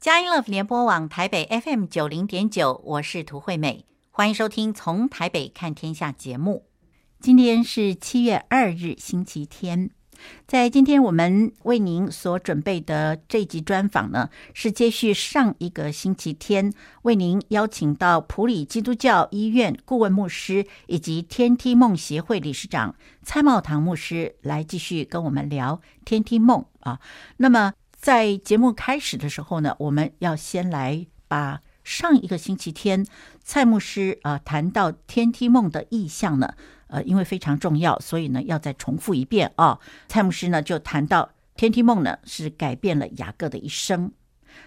佳音乐联播网台北 FM 九零点九，我是涂惠美，欢迎收听《从台北看天下》节目。今天是七月二日，星期天。在今天我们为您所准备的这集专访呢，是接续上一个星期天为您邀请到普里基督教医院顾问牧师以及天梯梦协会理事长蔡茂堂牧师来继续跟我们聊天梯梦啊。那么在节目开始的时候呢，我们要先来把上一个星期天蔡牧师啊谈到天梯梦的意象呢。呃，因为非常重要，所以呢要再重复一遍啊。蔡牧师呢就谈到天梯梦呢是改变了雅各的一生。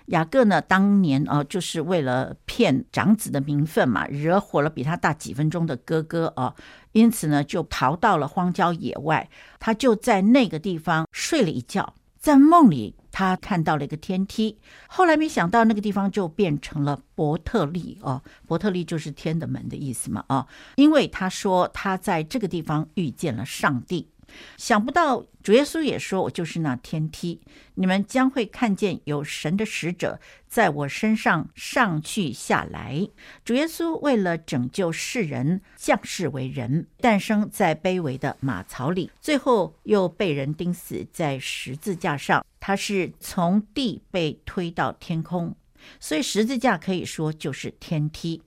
雅各呢当年啊就是为了骗长子的名分嘛，惹火了比他大几分钟的哥哥啊，因此呢就逃到了荒郊野外。他就在那个地方睡了一觉，在梦里。他看到了一个天梯，后来没想到那个地方就变成了伯特利哦，伯特利就是天的门的意思嘛啊，因为他说他在这个地方遇见了上帝。想不到主耶稣也说：“我就是那天梯，你们将会看见有神的使者在我身上上去下来。”主耶稣为了拯救世人，降世为人，诞生在卑微的马槽里，最后又被人钉死在十字架上。他是从地被推到天空，所以十字架可以说就是天梯。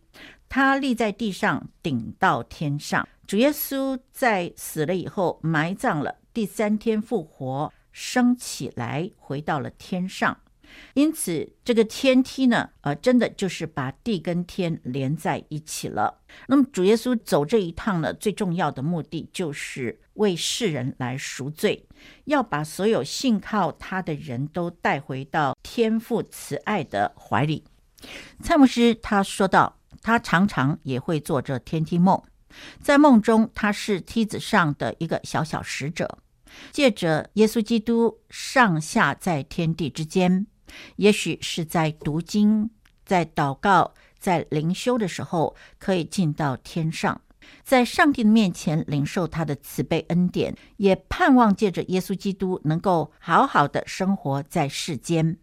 它立在地上，顶到天上。主耶稣在死了以后埋葬了，第三天复活，升起来，回到了天上。因此，这个天梯呢，呃，真的就是把地跟天连在一起了。那么，主耶稣走这一趟呢，最重要的目的就是为世人来赎罪，要把所有信靠他的人都带回到天父慈爱的怀里。蔡牧师他说道，他常常也会做着天梯梦。在梦中，他是梯子上的一个小小使者，借着耶稣基督上下在天地之间，也许是在读经、在祷告、在灵修的时候，可以进到天上，在上帝的面前领受他的慈悲恩典，也盼望借着耶稣基督能够好好的生活在世间，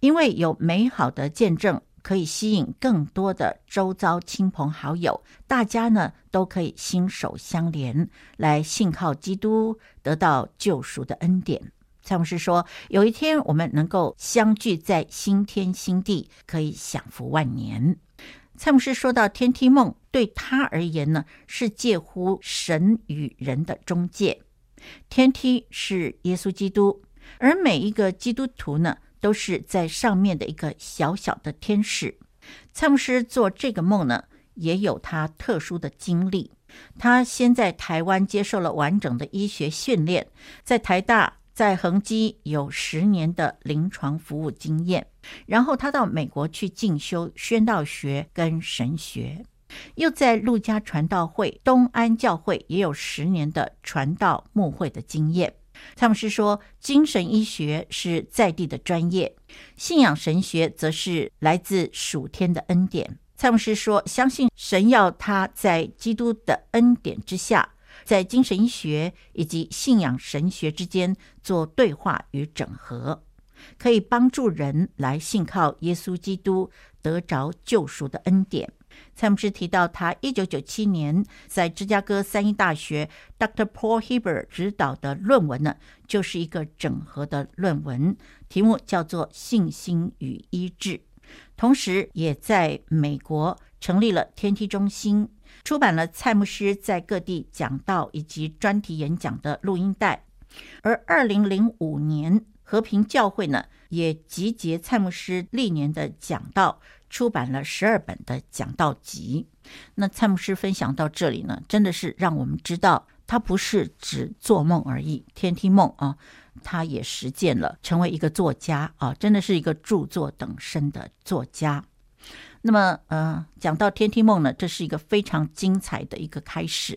因为有美好的见证。可以吸引更多的周遭亲朋好友，大家呢都可以心手相连，来信靠基督，得到救赎的恩典。蔡牧师说，有一天我们能够相聚在新天新地，可以享福万年。蔡牧师说到天梯梦，对他而言呢，是介乎神与人的中介。天梯是耶稣基督，而每一个基督徒呢，都是在上面的一个小小的天使。蔡牧师做这个梦呢，也有他特殊的经历。他先在台湾接受了完整的医学训练，在台大、在恒基有十年的临床服务经验。然后他到美国去进修宣道学跟神学，又在陆家传道会、东安教会也有十年的传道牧会的经验。蔡牧师说：“精神医学是在地的专业，信仰神学则是来自属天的恩典。”蔡牧师说：“相信神要他在基督的恩典之下，在精神医学以及信仰神学之间做对话与整合，可以帮助人来信靠耶稣基督，得着救赎的恩典。”蔡牧师提到，他一九九七年在芝加哥三一大学 Dr. Paul Heber 指导的论文呢，就是一个整合的论文，题目叫做《信心与医治》。同时，也在美国成立了天梯中心，出版了蔡牧师在各地讲道以及专题演讲的录音带。而二零零五年，和平教会呢，也集结蔡牧师历年的讲道。出版了十二本的讲道集。那蔡牧师分享到这里呢，真的是让我们知道，他不是只做梦而已，天梯梦啊，他也实践了，成为一个作家啊，真的是一个著作等身的作家。那么，呃，讲到天梯梦呢，这是一个非常精彩的一个开始。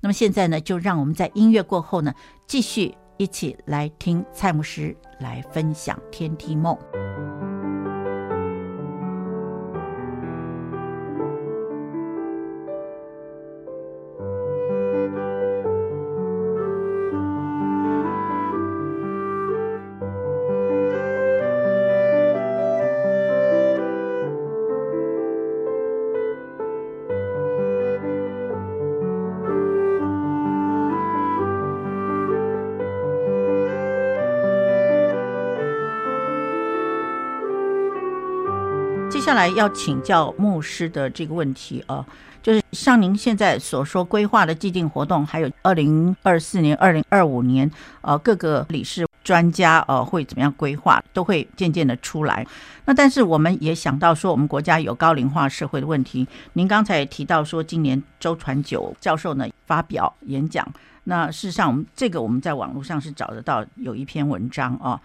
那么现在呢，就让我们在音乐过后呢，继续一起来听蔡牧师来分享天梯梦。要请教牧师的这个问题啊，就是像您现在所说规划的既定活动，还有二零二四年、二零二五年，呃，各个理事专家呃会怎么样规划，都会渐渐的出来。那但是我们也想到说，我们国家有高龄化社会的问题。您刚才也提到说，今年周传久教授呢发表演讲，那事实上我们这个我们在网络上是找得到有一篇文章啊。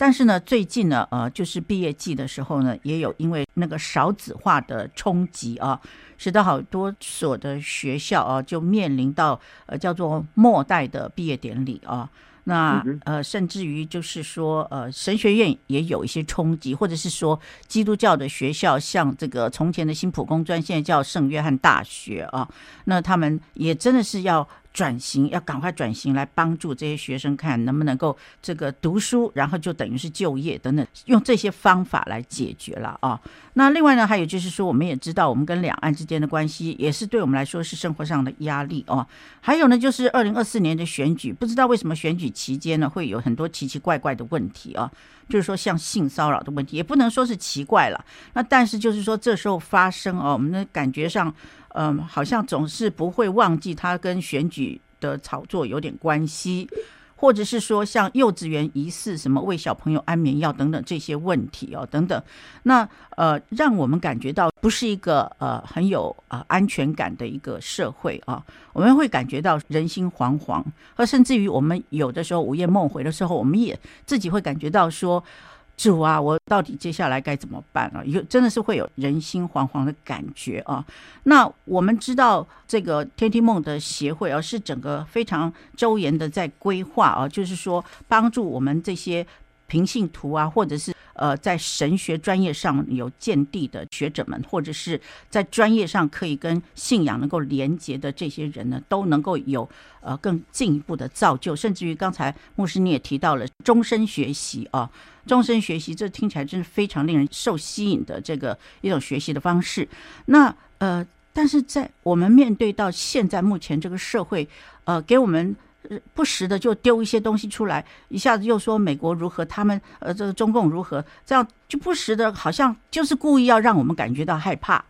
但是呢，最近呢，呃，就是毕业季的时候呢，也有因为那个少子化的冲击啊，使得好多所的学校啊，就面临到呃叫做末代的毕业典礼啊。那呃，甚至于就是说，呃，神学院也有一些冲击，或者是说基督教的学校，像这个从前的新普工专，现在叫圣约翰大学啊，那他们也真的是要。转型要赶快转型，来帮助这些学生，看能不能够这个读书，然后就等于是就业等等，用这些方法来解决了啊。那另外呢，还有就是说，我们也知道，我们跟两岸之间的关系，也是对我们来说是生活上的压力哦。还有呢，就是二零二四年的选举，不知道为什么选举期间呢，会有很多奇奇怪怪的问题啊。就是说，像性骚扰的问题，也不能说是奇怪了。那但是就是说，这时候发生哦，我们的感觉上。嗯，好像总是不会忘记他跟选举的炒作有点关系，或者是说像幼稚园疑似什么喂小朋友安眠药等等这些问题哦，等等，那呃，让我们感觉到不是一个呃很有呃安全感的一个社会啊，我们会感觉到人心惶惶，而甚至于我们有的时候午夜梦回的时候，我们也自己会感觉到说。主啊，我到底接下来该怎么办啊？有真的是会有人心惶惶的感觉啊。那我们知道这个天梯梦的协会啊，是整个非常周延的在规划啊，就是说帮助我们这些平信徒啊，或者是呃在神学专业上有见地的学者们，或者是在专业上可以跟信仰能够连结的这些人呢，都能够有呃更进一步的造就，甚至于刚才牧师你也提到了终身学习啊。终身学习，这听起来真是非常令人受吸引的这个一种学习的方式。那呃，但是在我们面对到现在目前这个社会，呃，给我们不时的就丢一些东西出来，一下子又说美国如何，他们呃这个中共如何，这样就不时的，好像就是故意要让我们感觉到害怕。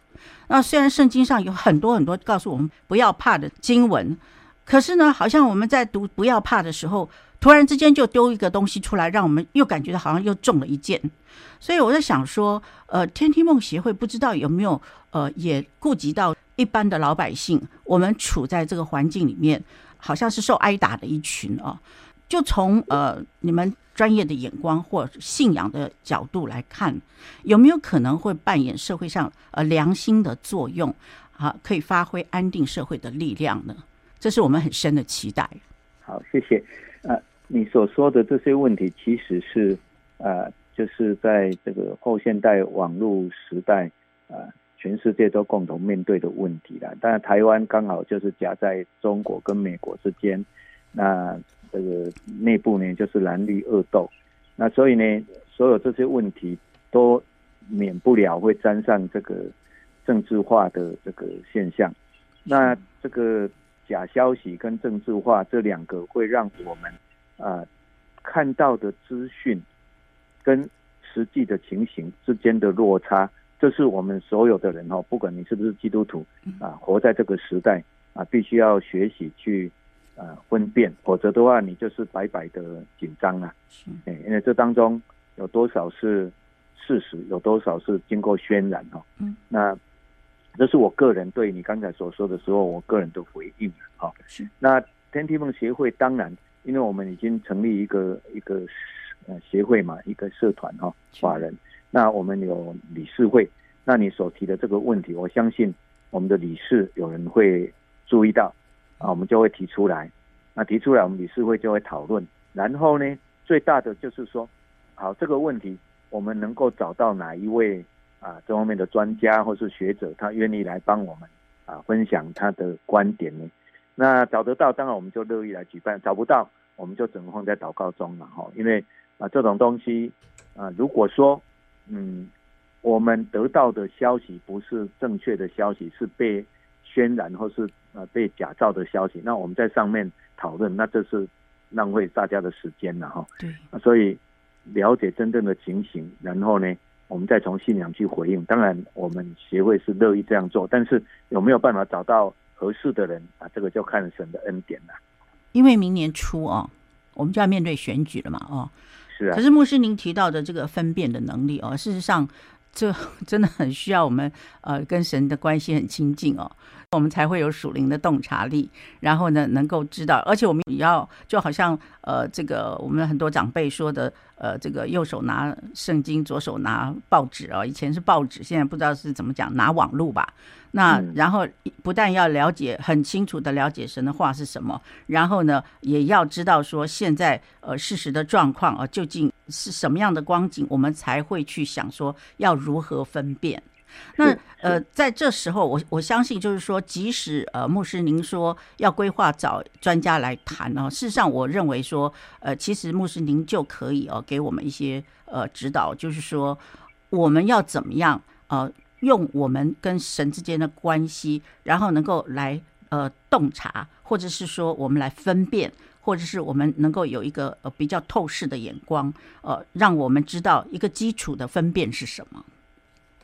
那虽然圣经上有很多很多告诉我们不要怕的经文，可是呢，好像我们在读不要怕的时候。突然之间就丢一个东西出来，让我们又感觉到好像又中了一箭。所以我在想说，呃，天梯梦协会不知道有没有呃也顾及到一般的老百姓，我们处在这个环境里面，好像是受挨打的一群啊。就从呃你们专业的眼光或信仰的角度来看，有没有可能会扮演社会上呃良心的作用啊？可以发挥安定社会的力量呢？这是我们很深的期待。好，谢谢。呃。你所说的这些问题，其实是，呃，就是在这个后现代网络时代，呃，全世界都共同面对的问题了。当然，台湾刚好就是夹在中国跟美国之间，那这个内部呢，就是蓝绿恶斗，那所以呢，所有这些问题都免不了会沾上这个政治化的这个现象。那这个假消息跟政治化这两个会让我们。啊，看到的资讯跟实际的情形之间的落差，这是我们所有的人哈，不管你是不是基督徒啊，活在这个时代啊，必须要学习去啊分辨，否则的话，你就是白白的紧张啊。哎，因为这当中有多少是事实，有多少是经过渲染哦。嗯，那这是我个人对你刚才所说的时候，我个人的回应啊。是，那天梯梦协会当然。因为我们已经成立一个一个呃协会嘛，一个社团哈，法人。那我们有理事会。那你所提的这个问题，我相信我们的理事有人会注意到啊，我们就会提出来。那提出来，我们理事会就会讨论。然后呢，最大的就是说，好，这个问题我们能够找到哪一位啊这方面的专家或是学者，他愿意来帮我们啊分享他的观点呢？那找得到，当然我们就乐意来举办；找不到，我们就只能放在祷告中了哈。因为啊，这种东西啊，如果说嗯，我们得到的消息不是正确的消息，是被渲染或是呃被假造的消息，那我们在上面讨论，那这是浪费大家的时间了哈。对。所以了解真正的情形，然后呢，我们再从信仰去回应。当然，我们协会是乐意这样做，但是有没有办法找到合适的人啊？这个就看神的恩典了。因为明年初哦，我们就要面对选举了嘛，哦，可是牧师您提到的这个分辨的能力哦，事实上这 真的很需要我们呃跟神的关系很亲近哦。我们才会有属灵的洞察力，然后呢，能够知道，而且我们也要就好像呃，这个我们很多长辈说的，呃，这个右手拿圣经，左手拿报纸啊、哦，以前是报纸，现在不知道是怎么讲，拿网络吧。那然后不但要了解很清楚的了解神的话是什么，然后呢，也要知道说现在呃事实的状况啊，究竟是什么样的光景，我们才会去想说要如何分辨。那呃，在这时候，我我相信就是说，即使呃，牧师您说要规划找专家来谈哦，事实上，我认为说，呃，其实牧师您就可以哦，给我们一些呃指导，就是说我们要怎么样呃，用我们跟神之间的关系，然后能够来呃洞察，或者是说我们来分辨，或者是我们能够有一个呃比较透视的眼光，呃，让我们知道一个基础的分辨是什么。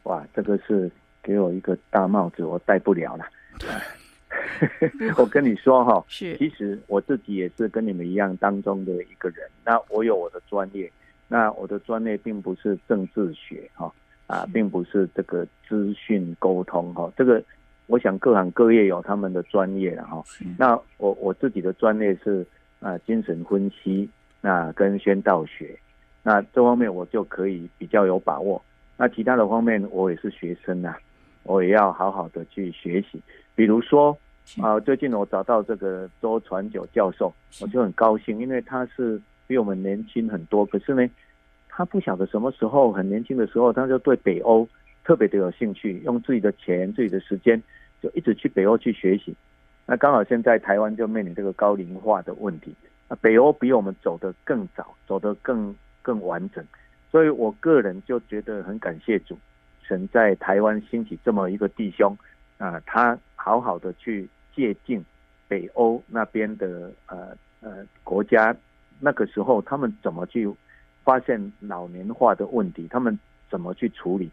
哇，这个是给我一个大帽子，我戴不了了。我跟你说哈，是，其实我自己也是跟你们一样当中的一个人。那我有我的专业，那我的专业并不是政治学哈啊，并不是这个资讯沟通哈。这个我想各行各业有他们的专业了哈。那我我自己的专业是啊精神分析，那跟宣道学，那这方面我就可以比较有把握。那其他的方面，我也是学生啊，我也要好好的去学习。比如说，啊，最近我找到这个周传九教授，我就很高兴，因为他是比我们年轻很多。可是呢，他不晓得什么时候很年轻的时候，他就对北欧特别的有兴趣，用自己的钱、自己的时间，就一直去北欧去学习。那刚好现在台湾就面临这个高龄化的问题，那北欧比我们走得更早，走得更更完整。所以我个人就觉得很感谢主，神在台湾兴起这么一个弟兄啊，他好好的去借鉴北欧那边的呃呃国家，那个时候他们怎么去发现老年化的问题，他们怎么去处理。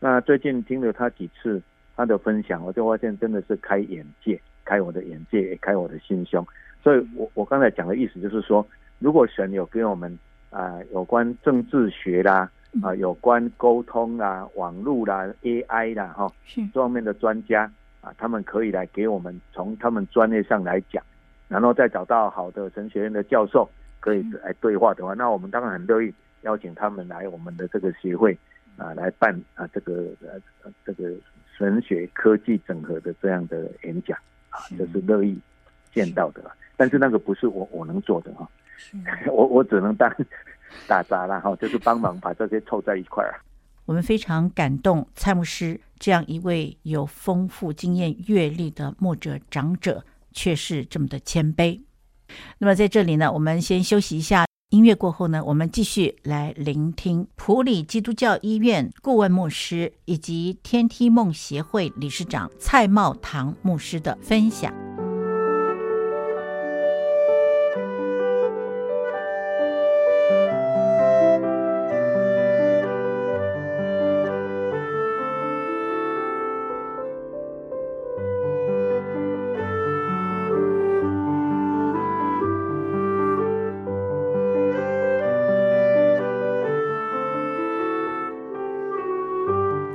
那最近听了他几次他的分享，我就发现真的是开眼界，开我的眼界，也开我的心胸。所以我我刚才讲的意思就是说，如果神有给我们。啊，有关政治学啦，啊，有关沟通啦、网络啦、AI 啦，哈，这方面的专家啊，他们可以来给我们从他们专业上来讲，然后再找到好的神学院的教授可以来对话的话，那我们当然很乐意邀请他们来我们的这个协会啊，来办啊这个呃这个神学科技整合的这样的演讲。啊，这是乐意见到的，但是那个不是我我能做的哈。我我只能当 打杂了哈，就是帮忙把这些凑在一块儿。我们非常感动蔡牧师这样一位有丰富经验阅历的牧者长者，却是这么的谦卑。那么在这里呢，我们先休息一下，音乐过后呢，我们继续来聆听普里基督教医院顾问牧师以及天梯梦协会理事长蔡茂堂牧师的分享。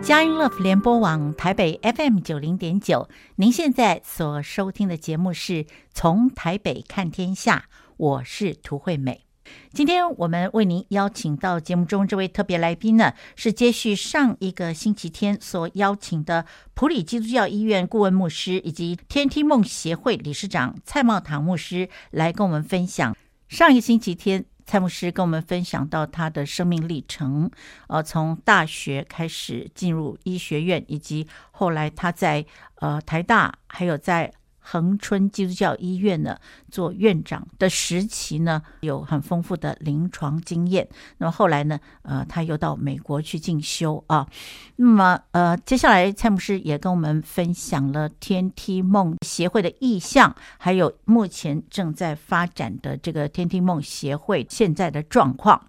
佳音乐福联播网台北 FM 九零点九，您现在所收听的节目是从台北看天下，我是涂惠美。今天我们为您邀请到节目中这位特别来宾呢，是接续上一个星期天所邀请的普里基督教医院顾问牧师以及天梯梦协会理事长蔡茂堂牧师来跟我们分享上一个星期天。蔡牧师跟我们分享到他的生命历程，呃，从大学开始进入医学院，以及后来他在呃台大，还有在。恒春基督教医院呢，做院长的时期呢，有很丰富的临床经验。那么后来呢，呃，他又到美国去进修啊。那么呃，接下来蔡牧师也跟我们分享了天梯梦协会的意向，还有目前正在发展的这个天梯梦协会现在的状况。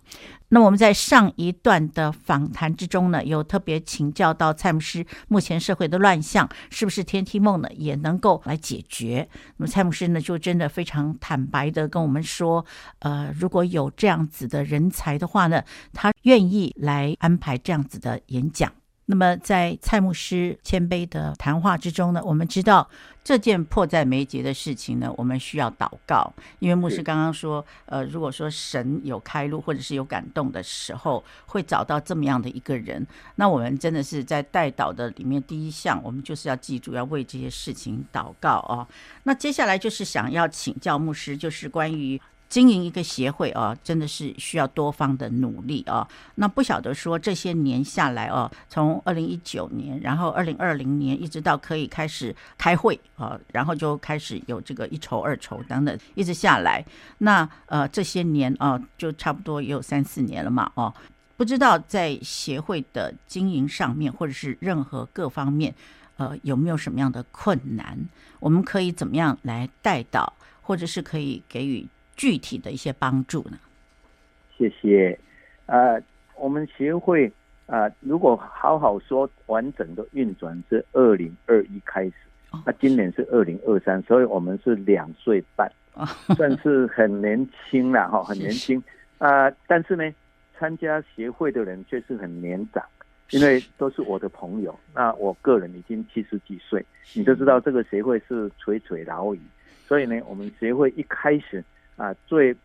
那我们在上一段的访谈之中呢，有特别请教到蔡牧师，目前社会的乱象是不是天梯梦呢也能够来解决？那么蔡牧师呢就真的非常常坦白的跟我们说，呃，如果有这样子的人才的话呢，他愿意来安排这样子的演讲。那么，在蔡牧师谦卑的谈话之中呢，我们知道这件迫在眉睫的事情呢，我们需要祷告。因为牧师刚刚说，呃，如果说神有开路或者是有感动的时候，会找到这么样的一个人，那我们真的是在带祷的里面第一项，我们就是要记住要为这些事情祷告哦。那接下来就是想要请教牧师，就是关于。经营一个协会啊，真的是需要多方的努力啊。那不晓得说这些年下来啊，从二零一九年，然后二零二零年，一直到可以开始开会啊，然后就开始有这个一筹二筹等等，一直下来。那呃这些年啊，就差不多也有三四年了嘛哦。不知道在协会的经营上面，或者是任何各方面，呃有没有什么样的困难？我们可以怎么样来带导，或者是可以给予？具体的一些帮助呢？谢谢。呃，我们协会啊、呃，如果好好说完整的运转是二零二一开始，那、哦啊、今年是二零二三，所以我们是两岁半，哦、算是很年轻了哈，很年轻啊、呃。但是呢，参加协会的人却是很年长，因为都是我的朋友。那我个人已经七十几岁，你就知道这个协会是垂垂老矣，所以呢，我们协会一开始。啊，最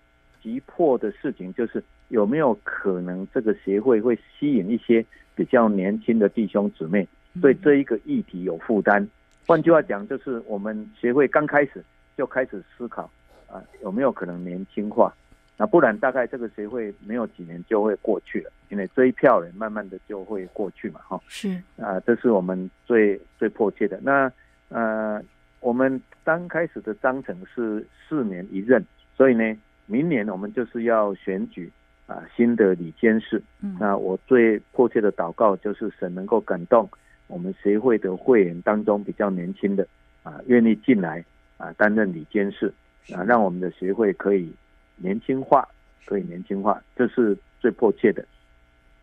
急迫的事情就是有没有可能这个协会会吸引一些比较年轻的弟兄姊妹，对这一个议题有负担。换句话讲，就是我们协会刚开始就开始思考啊，有没有可能年轻化？那不然大概这个协会没有几年就会过去了，因为这一票人慢慢的就会过去嘛，哈。是啊，这是我们最最迫切的。那呃，我们刚开始的章程是四年一任。所以呢，明年我们就是要选举啊新的理监事。嗯，那我最迫切的祷告就是神能够感动我们协会的会员当中比较年轻的啊，愿意进来啊担任理监事啊，让我们的协会可以年轻化，可以年轻化，这是最迫切的。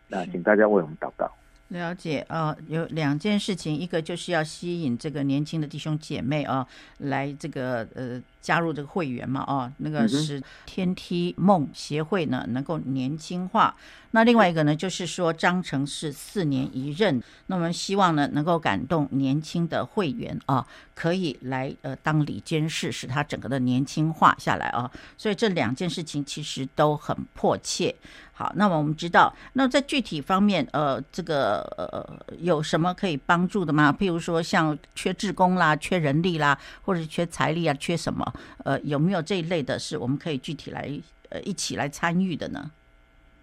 那请大家为我们祷告。了解啊，有两件事情，一个就是要吸引这个年轻的弟兄姐妹啊，来这个呃。加入这个会员嘛，哦，那个是天梯梦协会呢，能够年轻化。那另外一个呢，就是说章程是四年一任，那我们希望呢，能够感动年轻的会员啊，可以来呃当理监事，使他整个的年轻化下来啊。所以这两件事情其实都很迫切。好，那么我们知道，那在具体方面，呃，这个呃有什么可以帮助的吗？譬如说像缺志工啦、缺人力啦，或者缺财力啊、缺什么？呃，有没有这一类的是我们可以具体来呃一起来参与的呢？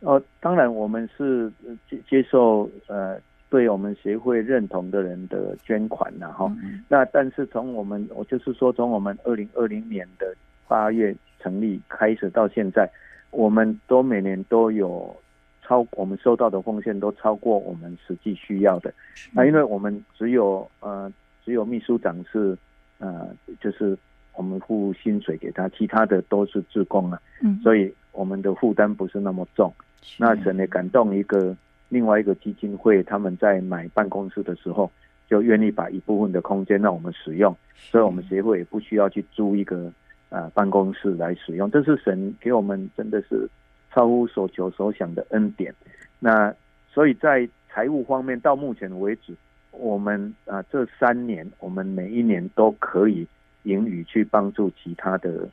哦，当然我们是接接受呃对我们协会认同的人的捐款然后、嗯、那但是从我们我就是说从我们二零二零年的八月成立开始到现在，我们都每年都有超我们收到的奉献都超过我们实际需要的。那、嗯、因为我们只有呃只有秘书长是呃就是。我们付薪水给他，其他的都是自供啊，嗯，所以我们的负担不是那么重。那神也感动一个另外一个基金会，他们在买办公室的时候，就愿意把一部分的空间让我们使用，所以我们协会也不需要去租一个啊办公室来使用。这是神给我们真的是超乎所求所想的恩典。那所以在财务方面，到目前为止，我们啊这三年，我们每一年都可以。盈余去帮助其他的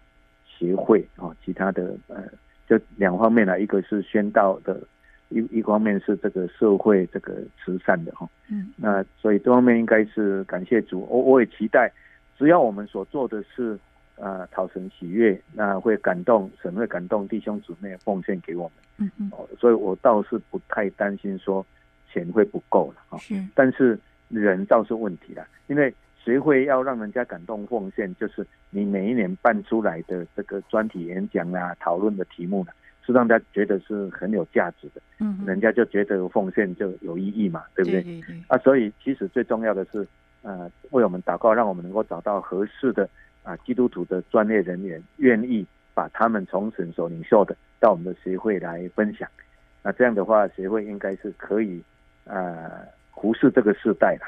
协会啊，其他的呃，就两方面来，一个是宣道的，一一方面是这个社会这个慈善的哈。嗯，那所以这方面应该是感谢主，我我也期待，只要我们所做的是啊讨神喜悦，那会感动神，会感动弟兄姊妹奉献给我们。嗯嗯，所以我倒是不太担心说钱会不够了啊。是，但是人倒是问题了，因为。学会要让人家感动奉献，就是你每一年办出来的这个专题演讲啊、讨论的题目呢，是让大家觉得是很有价值的。嗯，人家就觉得奉献就有意义嘛，对不对？对对对。啊，所以其实最重要的是，呃，为我们祷告，让我们能够找到合适的啊基督徒的专业人员，愿意把他们从神所领受的到我们的协会来分享。那这样的话，协会应该是可以啊、呃、忽视这个世代了。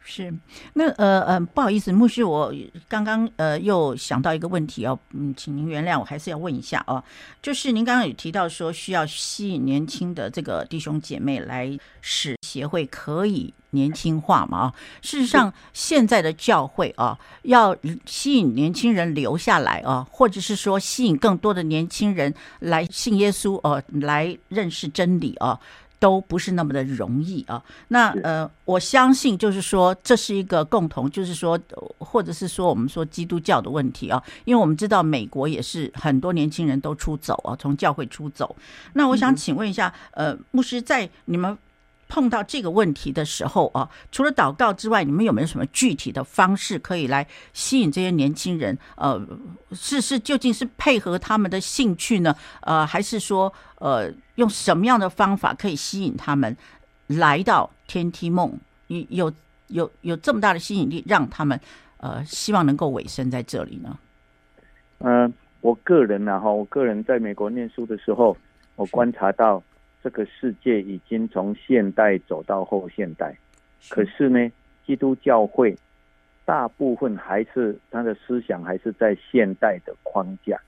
是，那呃呃，不好意思，牧师，我刚刚呃又想到一个问题哦，嗯，请您原谅，我还是要问一下哦，就是您刚刚有提到说需要吸引年轻的这个弟兄姐妹来使协会可以年轻化嘛？啊，事实上现在的教会啊，要吸引年轻人留下来啊，或者是说吸引更多的年轻人来信耶稣哦，来认识真理啊。都不是那么的容易啊。那呃，我相信就是说，这是一个共同，就是说，或者是说，我们说基督教的问题啊。因为我们知道美国也是很多年轻人都出走啊，从教会出走。那我想请问一下，呃，牧师，在你们碰到这个问题的时候啊，除了祷告之外，你们有没有什么具体的方式可以来吸引这些年轻人？呃，是是，究竟是配合他们的兴趣呢？呃，还是说呃，用什么样的方法可以吸引他们来到天梯梦？有有有有这么大的吸引力，让他们呃希望能够委身在这里呢？嗯、我个人呢，哈，我个人在美国念书的时候，我观察到。这个世界已经从现代走到后现代，可是呢，基督教会大部分还是他的思想还是在现代的框架，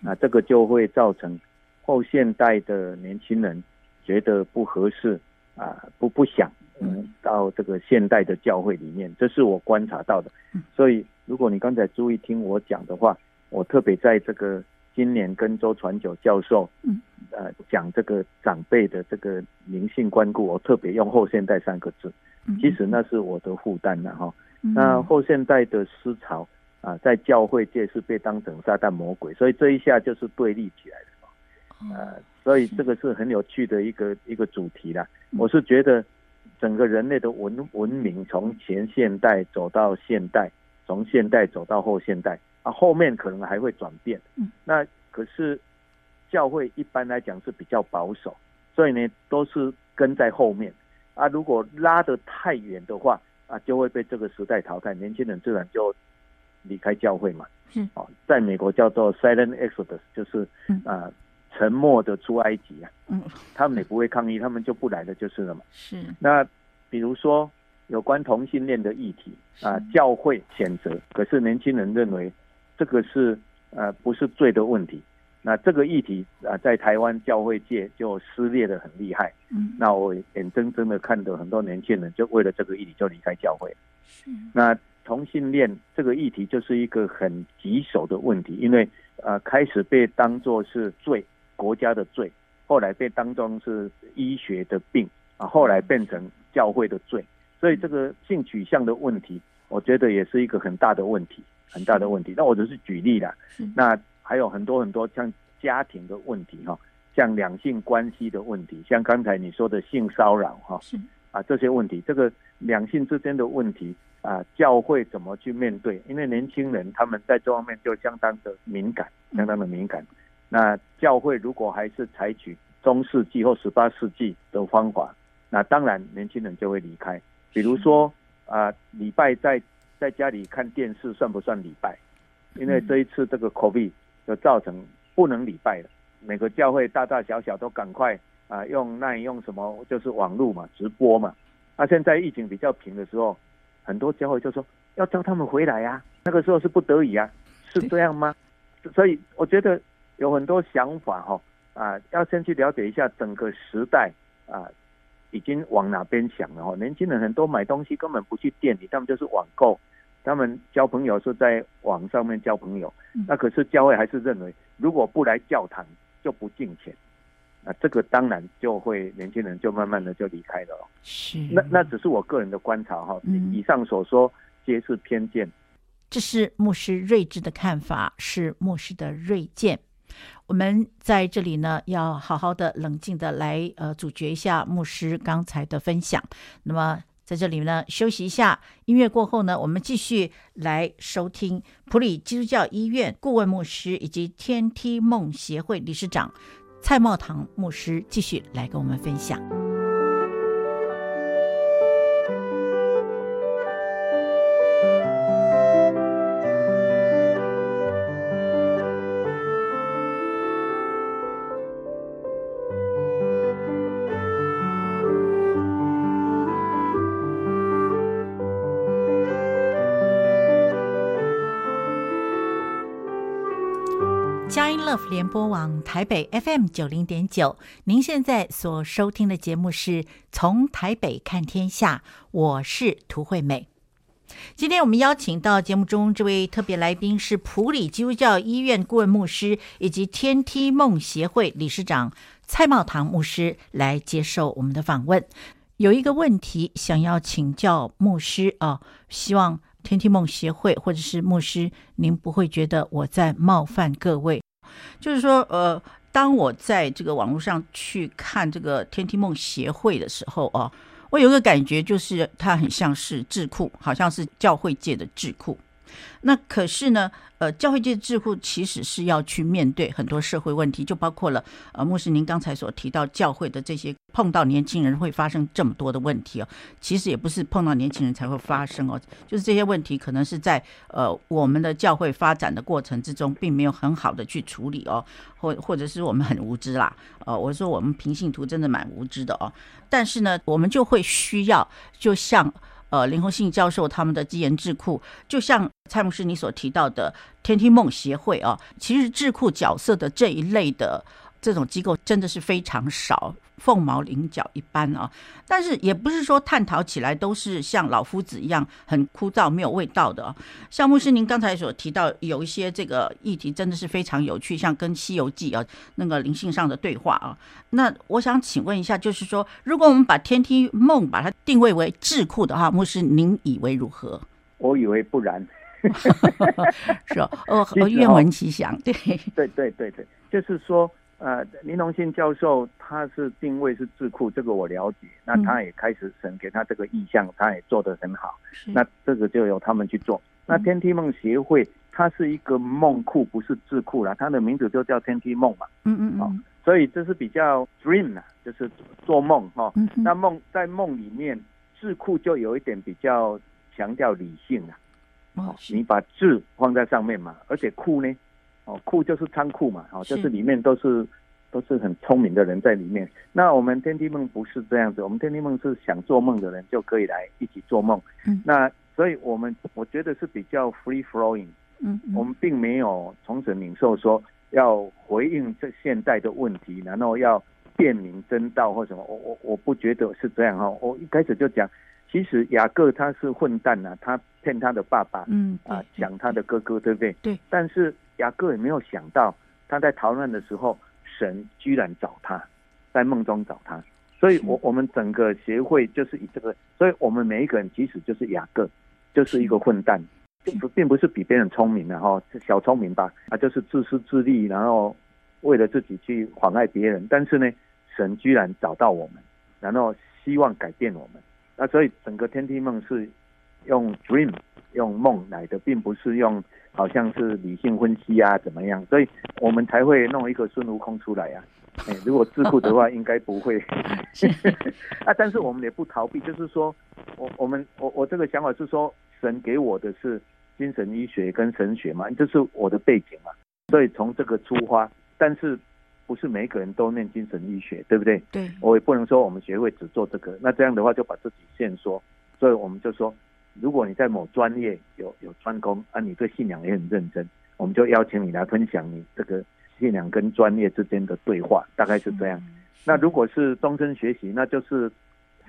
那这个就会造成后现代的年轻人觉得不合适啊，不不想嗯。到这个现代的教会里面，这是我观察到的。所以，如果你刚才注意听我讲的话，我特别在这个。今年跟周传九教授，嗯，呃，讲这个长辈的这个灵性关顾，我特别用后现代三个字，其实那是我的负担了哈。那后现代的思潮啊，在教会界是被当成撒旦魔鬼，所以这一下就是对立起来了，呃，所以这个是很有趣的一个一个主题啦。我是觉得整个人类的文文明从前现代走到现代，从现代走到后现代。啊，后面可能还会转变。嗯，那可是教会一般来讲是比较保守，所以呢都是跟在后面。啊，如果拉得太远的话，啊就会被这个时代淘汰，年轻人自然就离开教会嘛。嗯，哦，在美国叫做 silent exodus，就是啊沉默的出埃及啊。嗯，他们也不会抗议，他们就不来了，就是了嘛。是。那比如说有关同性恋的议题啊，教会谴责，可是年轻人认为。这个是呃不是罪的问题，那这个议题啊在台湾教会界就撕裂的很厉害。嗯，那我眼睁睁的看到很多年轻人就为了这个议题就离开教会。嗯，那同性恋这个议题就是一个很棘手的问题，因为呃开始被当作是罪，国家的罪，后来被当作是医学的病啊，后来变成教会的罪，所以这个性取向的问题，我觉得也是一个很大的问题。很大的问题，那我只是举例啦。那还有很多很多像家庭的问题哈，像两性关系的问题，像刚才你说的性骚扰哈，啊这些问题，这个两性之间的问题啊，教会怎么去面对？因为年轻人他们在这方面就相当的敏感，相当的敏感。那教会如果还是采取中世纪或十八世纪的方法，那当然年轻人就会离开。比如说啊，礼拜在。在家里看电视算不算礼拜？因为这一次这个 COVID 就造成不能礼拜了。每个教会大大小小都赶快啊用那用什么就是网络嘛，直播嘛。那、啊、现在疫情比较平的时候，很多教会就说要叫他们回来呀、啊。那个时候是不得已啊，是这样吗？所以我觉得有很多想法哈啊，要先去了解一下整个时代啊。已经往哪边想了哈？年轻人很多买东西根本不去店里，他们就是网购。他们交朋友是在网上面交朋友，那可是教会还是认为，如果不来教堂就不进钱，那这个当然就会年轻人就慢慢的就离开了。是，那那只是我个人的观察哈。以上所说皆是偏见。这是牧师睿智的看法，是牧师的锐见。我们在这里呢，要好好的、冷静的来呃，咀嚼一下牧师刚才的分享。那么。在这里呢，休息一下。音乐过后呢，我们继续来收听普里基督教医院顾问牧师以及天梯梦协会理事长蔡茂堂牧师继续来跟我们分享。Love 联播网台北 FM 九零点九，您现在所收听的节目是从台北看天下，我是涂惠美。今天我们邀请到节目中这位特别来宾是普里基督教医院顾问牧师以及天梯梦协会理事长蔡茂堂牧师来接受我们的访问。有一个问题想要请教牧师啊，希望天梯梦协会或者是牧师，您不会觉得我在冒犯各位。就是说，呃，当我在这个网络上去看这个天梯梦协会的时候啊，我有个感觉，就是它很像是智库，好像是教会界的智库。那可是呢，呃，教会界智库其实是要去面对很多社会问题，就包括了呃，牧师您刚才所提到教会的这些碰到年轻人会发生这么多的问题哦，其实也不是碰到年轻人才会发生哦，就是这些问题可能是在呃我们的教会发展的过程之中，并没有很好的去处理哦，或或者是我们很无知啦，呃，我说我们平信徒真的蛮无知的哦，但是呢，我们就会需要，就像。呃，林宏信教授他们的基研智库，就像蔡牧师你所提到的天梯梦协会啊，其实智库角色的这一类的这种机构真的是非常少。凤毛麟角一般啊，但是也不是说探讨起来都是像老夫子一样很枯燥没有味道的啊。像牧师您刚才所提到，有一些这个议题真的是非常有趣，像跟《西游记》啊那个灵性上的对话啊。那我想请问一下，就是说，如果我们把天梯梦把它定位为智库的话，牧师您以为如何？我以为不然，是哦，愿闻其详。对对对对对，就是说。呃，林隆信教授他是定位是智库，这个我了解。那他也开始审给他这个意向，嗯、他也做得很好。那这个就由他们去做。嗯、那天梯梦协会它是一个梦库，不是智库啦。它的名字就叫天梯梦嘛。嗯嗯嗯、哦。所以这是比较 dream 啊，就是做梦哈。哦嗯、那梦在梦里面，智库就有一点比较强调理性啊。哦，你把智放在上面嘛，而且库呢？哦，库就是仓库嘛，哦，就是里面都是，是都是很聪明的人在里面。那我们天地梦不是这样子，我们天地梦是想做梦的人就可以来一起做梦。嗯，那所以我们我觉得是比较 free flowing。嗯，嗯，我们并没有从神领受说要回应这现代的问题，然后要辨明真道或什么。我我我不觉得是这样哈。我一开始就讲，其实雅各他是混蛋呐、啊，他骗他的爸爸，嗯啊，讲他的哥哥，对不对？对，但是。雅各也没有想到，他在逃难的时候，神居然找他，在梦中找他。所以我，我我们整个协会就是以这个，所以我们每一个人即使就是雅各，就是一个混蛋，并不并不是比别人聪明的哈，小聪明吧，啊，就是自私自利，然后为了自己去妨碍别人。但是呢，神居然找到我们，然后希望改变我们。那所以，整个天梯梦是用 dream 用梦来的，并不是用。好像是理性分析啊，怎么样？所以我们才会弄一个孙悟空出来呀、啊。哎，如果智库的话，应该不会。啊，但是我们也不逃避，就是说，我我们我我这个想法是说，神给我的是精神医学跟神学嘛，这是我的背景嘛。所以从这个出发，但是不是每个人都念精神医学，对不对？对。我也不能说我们学会只做这个，那这样的话就把自己限缩。所以我们就说。如果你在某专业有有专攻，啊，你对信仰也很认真，我们就邀请你来分享你这个信仰跟专业之间的对话，大概是这样。那如果是终身学习，那就是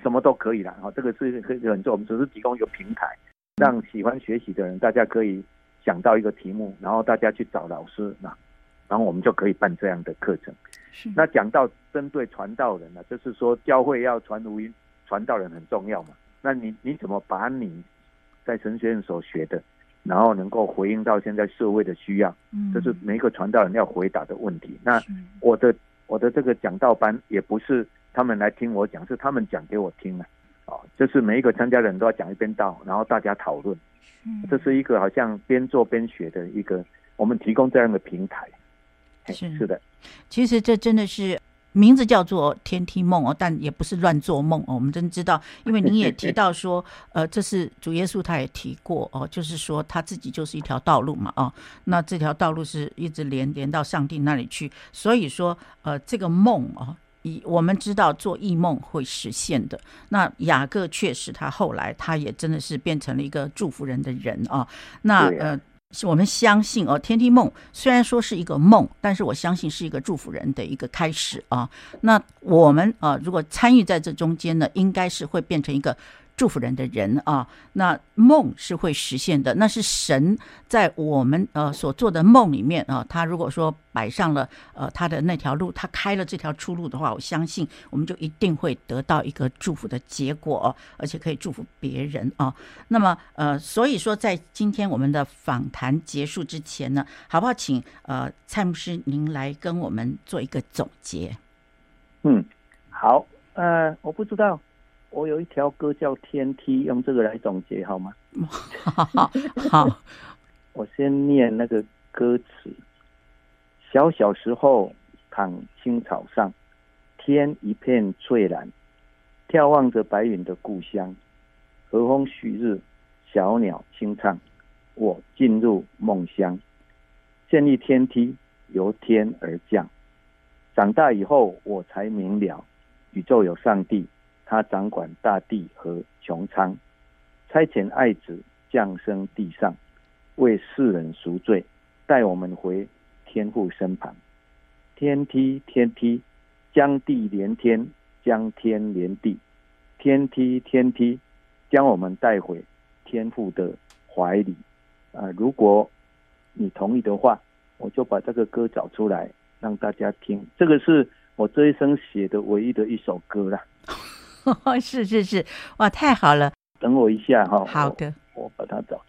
什么都可以了。哈，这个是可以很重，我们只是提供一个平台，让喜欢学习的人，大家可以想到一个题目，然后大家去找老师，那然后我们就可以办这样的课程。是。那讲到针对传道人呢，就是说教会要传福音，传道人很重要嘛。那你你怎么把你在神学院所学的，然后能够回应到现在社会的需要，嗯这是每一个传道人要回答的问题。那我的我的这个讲道班也不是他们来听我讲，是他们讲给我听的。哦，就是每一个参加人都要讲一遍道，然后大家讨论。这是一个好像边做边学的一个，我们提供这样的平台。是是的，其实这真的是。名字叫做天梯梦哦，但也不是乱做梦哦。我们真知道，因为您也提到说，呃，这是主耶稣他也提过哦，就是说他自己就是一条道路嘛哦。那这条道路是一直连连到上帝那里去，所以说呃，这个梦哦，以我们知道做异梦会实现的。那雅各确实他后来他也真的是变成了一个祝福人的人啊。那呃。我们相信哦，天地梦虽然说是一个梦，但是我相信是一个祝福人的一个开始啊。那我们啊，如果参与在这中间呢，应该是会变成一个。祝福人的人啊，那梦是会实现的。那是神在我们呃所做的梦里面啊，他如果说摆上了呃他的那条路，他开了这条出路的话，我相信我们就一定会得到一个祝福的结果，而且可以祝福别人啊。那么呃，所以说在今天我们的访谈结束之前呢，好不好请呃蔡牧师您来跟我们做一个总结？嗯，好，呃，我不知道。我有一条歌叫《天梯》，用这个来总结好吗？好，好，我先念那个歌词：小小时候躺青草上，天一片翠蓝，眺望着白云的故乡，和风旭日，小鸟轻唱，我进入梦乡，建立天梯由天而降。长大以后，我才明了，宇宙有上帝。他掌管大地和穹苍，差遣爱子降生地上，为世人赎罪，带我们回天父身旁。天梯，天梯，将地连天，将天连地。天梯，天梯，将我们带回天父的怀里。啊，如果你同意的话，我就把这个歌找出来让大家听。这个是我这一生写的唯一的一首歌了。是是是，哇，太好了！等我一下哈，好的，我，我把它找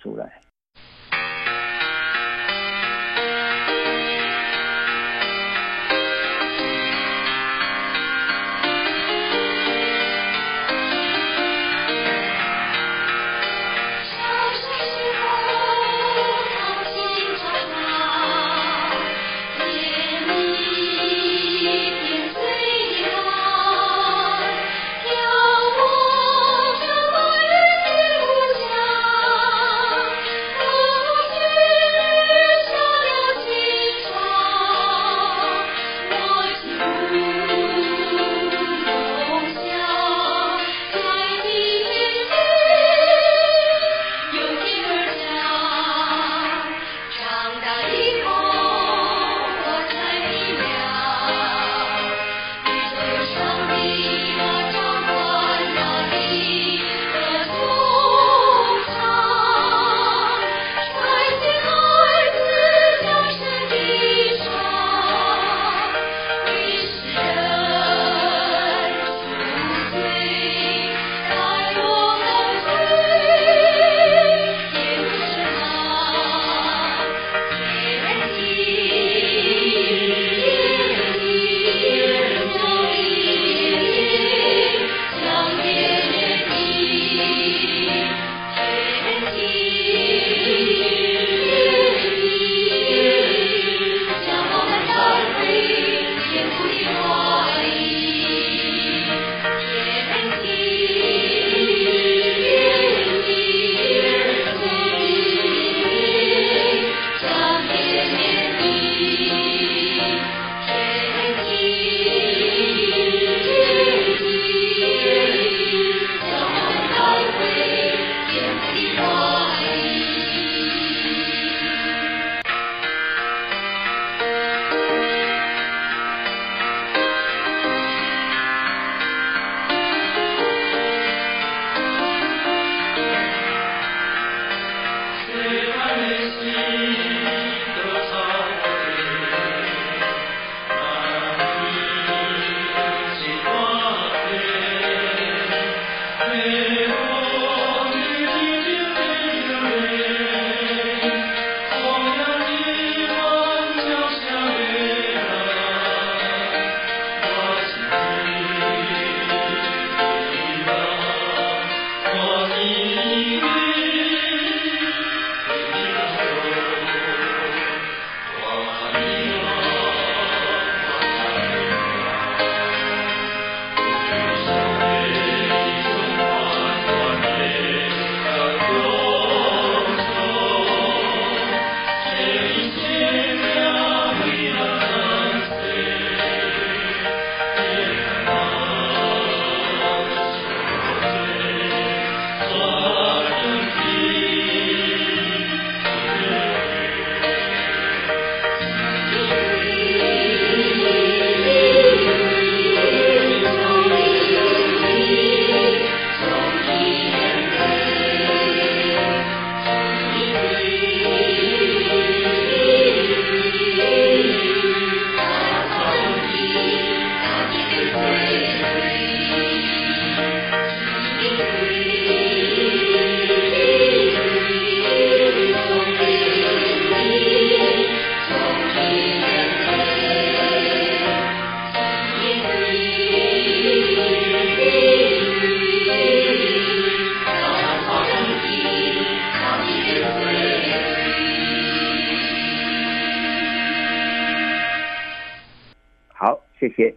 谢谢。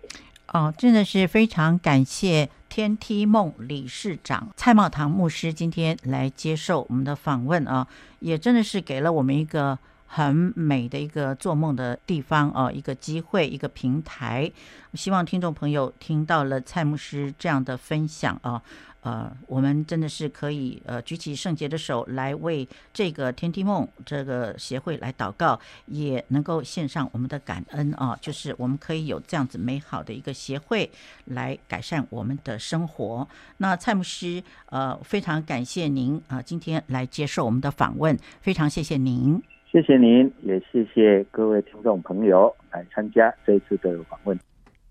哦，真的是非常感谢天梯梦理事长蔡茂堂牧师今天来接受我们的访问啊，也真的是给了我们一个很美的一个做梦的地方啊，一个机会，一个平台。希望听众朋友听到了蔡牧师这样的分享啊。呃，我们真的是可以呃举起圣洁的手来为这个天地梦这个协会来祷告，也能够献上我们的感恩啊！就是我们可以有这样子美好的一个协会来改善我们的生活。那蔡牧师呃，非常感谢您啊，呃，今天来接受我们的访问，非常谢谢您。谢谢您，也谢谢各位听众朋友来参加这一次的访问。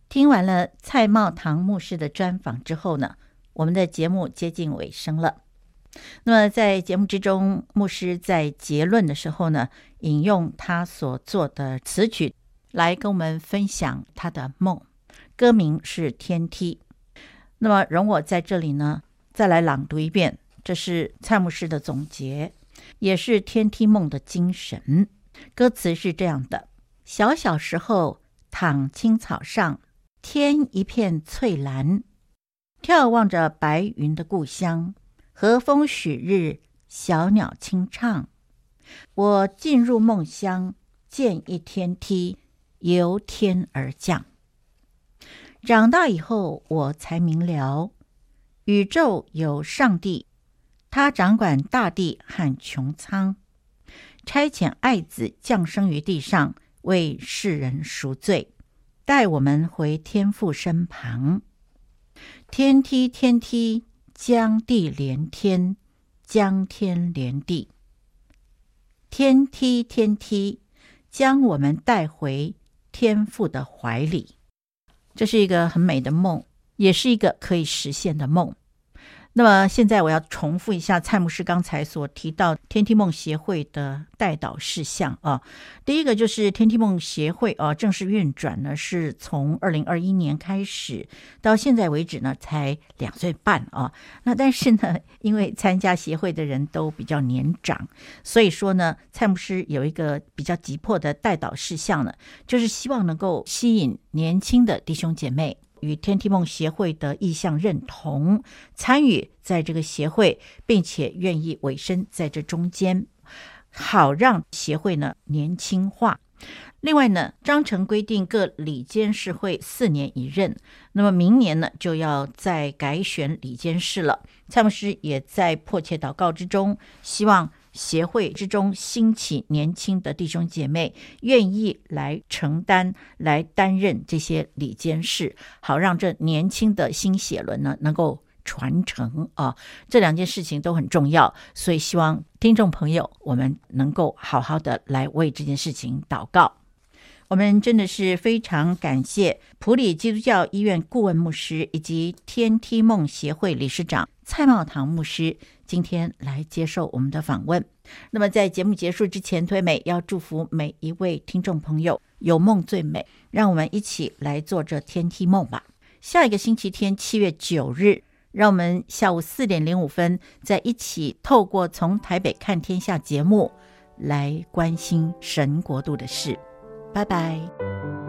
听完了蔡茂堂牧师的专访之后呢，我们的节目接近尾声了。那么在节目之中，牧师在结论的时候呢，引用他所做的词曲来跟我们分享他的梦，歌名是《天梯》。那么容我在这里呢，再来朗读一遍，这是蔡牧师的总结，也是《天梯梦》的精神。歌词是这样的：小小时候躺青草上，天一片翠蓝。眺望着白云的故乡，和风许日，小鸟轻唱。我进入梦乡，见一天梯由天而降。长大以后，我才明了，宇宙有上帝，他掌管大地和穹苍，差遣爱子降生于地上，为世人赎罪，带我们回天父身旁。天梯，天梯，将地连天，将天连地。天梯，天梯，将我们带回天父的怀里。这是一个很美的梦，也是一个可以实现的梦。那么现在我要重复一下蔡牧师刚才所提到天梯梦协会的代祷事项啊。第一个就是天梯梦协会啊正式运转呢，是从二零二一年开始，到现在为止呢才两岁半啊。那但是呢，因为参加协会的人都比较年长，所以说呢，蔡牧师有一个比较急迫的代祷事项呢，就是希望能够吸引年轻的弟兄姐妹。与天梯梦协会的意向认同，参与在这个协会，并且愿意委身在这中间，好让协会呢年轻化。另外呢，章程规定各理监事会四年一任，那么明年呢就要再改选理监事了。蔡牧师也在迫切祷告之中，希望。协会之中兴起年轻的弟兄姐妹，愿意来承担、来担任这些理监事，好让这年轻的新血轮呢能够传承啊。这两件事情都很重要，所以希望听众朋友，我们能够好好的来为这件事情祷告。我们真的是非常感谢普里基督教医院顾问牧师以及天梯梦协会理事长蔡茂堂牧师。今天来接受我们的访问。那么在节目结束之前，推美要祝福每一位听众朋友有梦最美。让我们一起来做这天梯梦吧。下一个星期天，七月九日，让我们下午四点零五分再一起透过从台北看天下节目来关心神国度的事。拜拜。